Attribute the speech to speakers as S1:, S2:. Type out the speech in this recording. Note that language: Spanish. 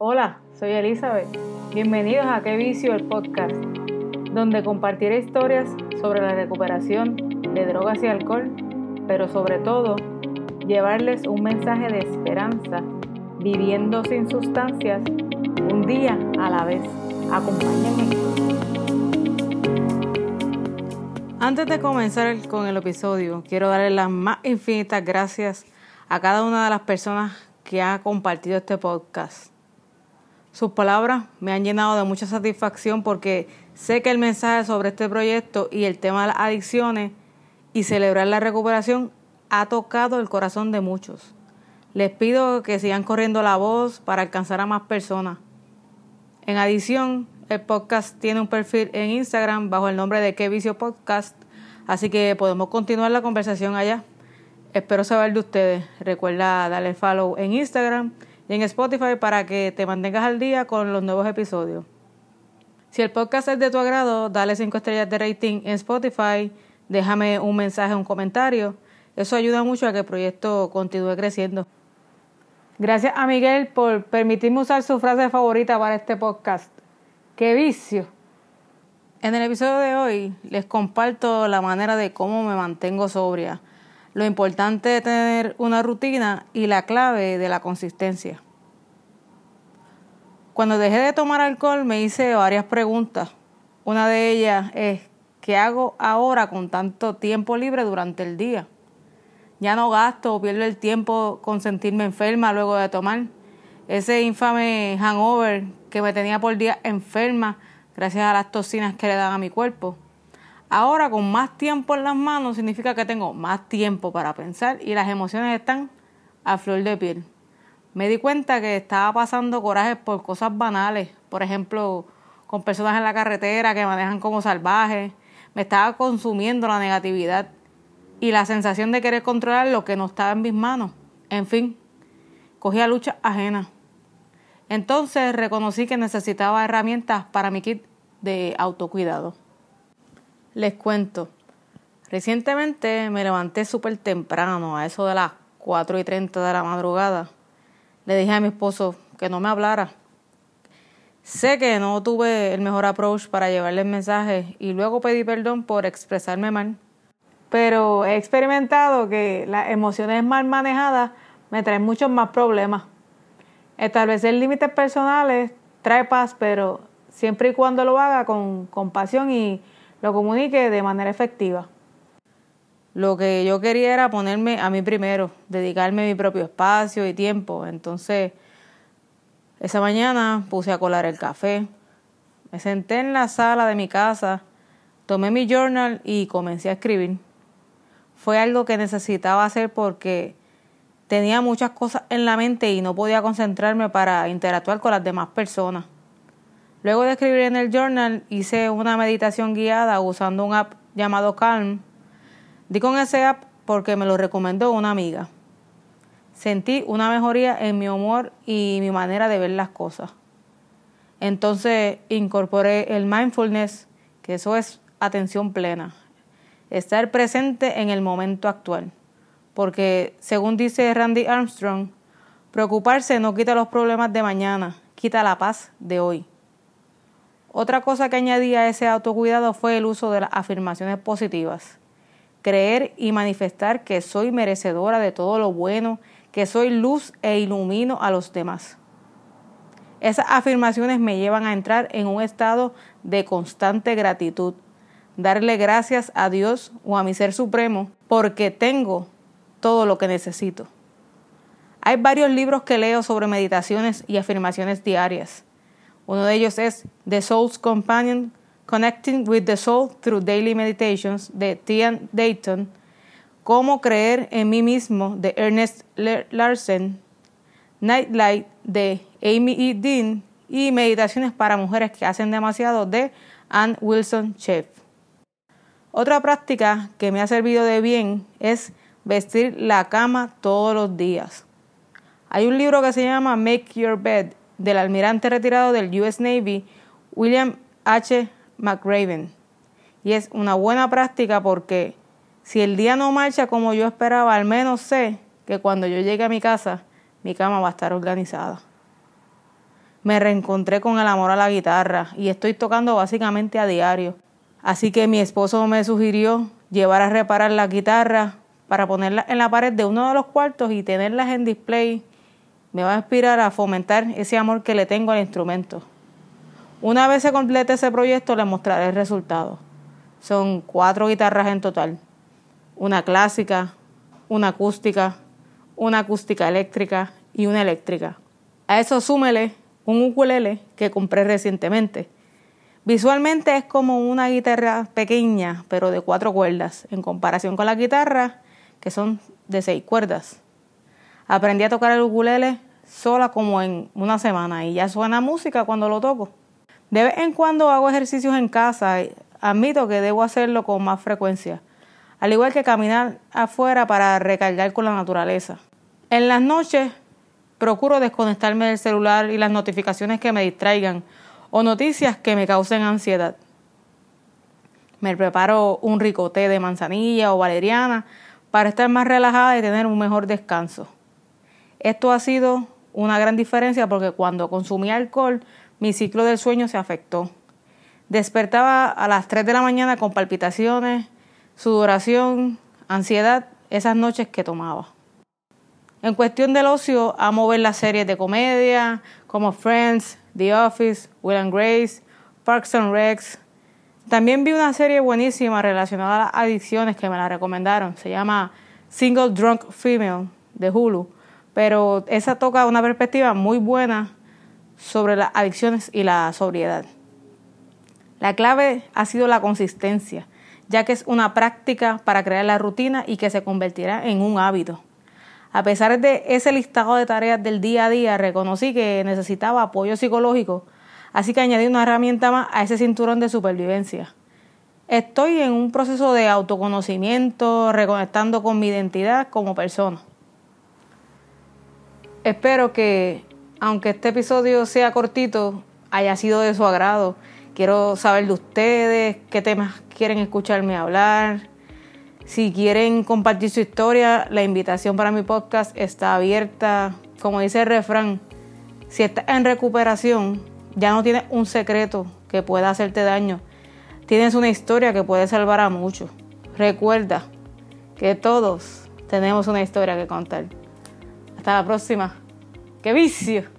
S1: Hola, soy Elizabeth. Bienvenidos a Qué Vicio el podcast, donde compartiré historias sobre la recuperación de drogas y alcohol, pero sobre todo llevarles un mensaje de esperanza, viviendo sin sustancias, un día a la vez. Acompáñenme. Antes de comenzar con el episodio, quiero darle las más infinitas gracias a cada una de las personas que ha compartido este podcast. Sus palabras me han llenado de mucha satisfacción porque sé que el mensaje sobre este proyecto y el tema de las adicciones y celebrar la recuperación ha tocado el corazón de muchos. Les pido que sigan corriendo la voz para alcanzar a más personas. En adición, el podcast tiene un perfil en Instagram bajo el nombre de Que Vicio Podcast, así que podemos continuar la conversación allá. Espero saber de ustedes. Recuerda darle follow en Instagram y en Spotify para que te mantengas al día con los nuevos episodios. Si el podcast es de tu agrado, dale 5 estrellas de rating en Spotify, déjame un mensaje, un comentario. Eso ayuda mucho a que el proyecto continúe creciendo. Gracias a Miguel por permitirme usar su frase favorita para este podcast. ¡Qué vicio! En el episodio de hoy les comparto la manera de cómo me mantengo sobria lo importante de tener una rutina y la clave de la consistencia. Cuando dejé de tomar alcohol me hice varias preguntas. Una de ellas es, ¿qué hago ahora con tanto tiempo libre durante el día? Ya no gasto o pierdo el tiempo con sentirme enferma luego de tomar. Ese infame hangover que me tenía por día enferma gracias a las toxinas que le dan a mi cuerpo. Ahora con más tiempo en las manos significa que tengo más tiempo para pensar y las emociones están a flor de piel. Me di cuenta que estaba pasando coraje por cosas banales, por ejemplo, con personas en la carretera que manejan como salvajes. Me estaba consumiendo la negatividad y la sensación de querer controlar lo que no estaba en mis manos. En fin, cogía lucha ajena. Entonces reconocí que necesitaba herramientas para mi kit de autocuidado. Les cuento. Recientemente me levanté súper temprano, a eso de las 4 y 30 de la madrugada. Le dije a mi esposo que no me hablara. Sé que no tuve el mejor approach para llevarle el mensaje y luego pedí perdón por expresarme mal. Pero he experimentado que las emociones mal manejadas me traen muchos más problemas. Establecer límites personales trae paz, pero siempre y cuando lo haga con compasión y lo comunique de manera efectiva. Lo que yo quería era ponerme a mí primero, dedicarme mi propio espacio y tiempo. Entonces, esa mañana puse a colar el café, me senté en la sala de mi casa, tomé mi journal y comencé a escribir. Fue algo que necesitaba hacer porque tenía muchas cosas en la mente y no podía concentrarme para interactuar con las demás personas. Luego de escribir en el journal, hice una meditación guiada usando un app llamado Calm. Di con ese app porque me lo recomendó una amiga. Sentí una mejoría en mi humor y mi manera de ver las cosas. Entonces incorporé el mindfulness, que eso es atención plena, estar presente en el momento actual. Porque según dice Randy Armstrong, preocuparse no quita los problemas de mañana, quita la paz de hoy. Otra cosa que añadí a ese autocuidado fue el uso de las afirmaciones positivas. Creer y manifestar que soy merecedora de todo lo bueno, que soy luz e ilumino a los demás. Esas afirmaciones me llevan a entrar en un estado de constante gratitud, darle gracias a Dios o a mi Ser Supremo porque tengo todo lo que necesito. Hay varios libros que leo sobre meditaciones y afirmaciones diarias. Uno de ellos es The Soul's Companion, Connecting with the Soul Through Daily Meditations de Tian Dayton, Cómo creer en mí mismo de Ernest Larsen, Nightlight de Amy E. Dean y Meditaciones para mujeres que hacen demasiado de Ann Wilson Chef. Otra práctica que me ha servido de bien es vestir la cama todos los días. Hay un libro que se llama Make Your Bed del almirante retirado del US Navy, William H. McRaven. Y es una buena práctica porque si el día no marcha como yo esperaba, al menos sé que cuando yo llegue a mi casa, mi cama va a estar organizada. me reencontré con el amor a la guitarra y estoy tocando básicamente a diario. Así que mi esposo me sugirió llevar a reparar la guitarra para ponerla en la pared de uno de los cuartos y tenerlas en display. Me va a inspirar a fomentar ese amor que le tengo al instrumento. Una vez se complete ese proyecto, le mostraré el resultado. Son cuatro guitarras en total. Una clásica, una acústica, una acústica eléctrica y una eléctrica. A eso súmele un ukulele que compré recientemente. Visualmente es como una guitarra pequeña, pero de cuatro cuerdas, en comparación con la guitarra, que son de seis cuerdas. Aprendí a tocar el ukulele sola como en una semana y ya suena música cuando lo toco. De vez en cuando hago ejercicios en casa, admito que debo hacerlo con más frecuencia, al igual que caminar afuera para recargar con la naturaleza. En las noches procuro desconectarme del celular y las notificaciones que me distraigan o noticias que me causen ansiedad. Me preparo un rico té de manzanilla o valeriana para estar más relajada y tener un mejor descanso. Esto ha sido una gran diferencia porque cuando consumí alcohol mi ciclo del sueño se afectó. Despertaba a las 3 de la mañana con palpitaciones, sudoración, ansiedad esas noches que tomaba. En cuestión del ocio, amo ver las series de comedia como Friends, The Office, Will and Grace, Parks and Recs. También vi una serie buenísima relacionada a las adicciones que me la recomendaron. Se llama Single Drunk Female de Hulu. Pero esa toca una perspectiva muy buena sobre las adicciones y la sobriedad. La clave ha sido la consistencia, ya que es una práctica para crear la rutina y que se convertirá en un hábito. A pesar de ese listado de tareas del día a día, reconocí que necesitaba apoyo psicológico, así que añadí una herramienta más a ese cinturón de supervivencia. Estoy en un proceso de autoconocimiento, reconectando con mi identidad como persona. Espero que aunque este episodio sea cortito, haya sido de su agrado. Quiero saber de ustedes, qué temas quieren escucharme hablar. Si quieren compartir su historia, la invitación para mi podcast está abierta. Como dice el refrán, si estás en recuperación, ya no tienes un secreto que pueda hacerte daño. Tienes una historia que puede salvar a muchos. Recuerda que todos tenemos una historia que contar. Hasta la próxima. ¡Qué vicio!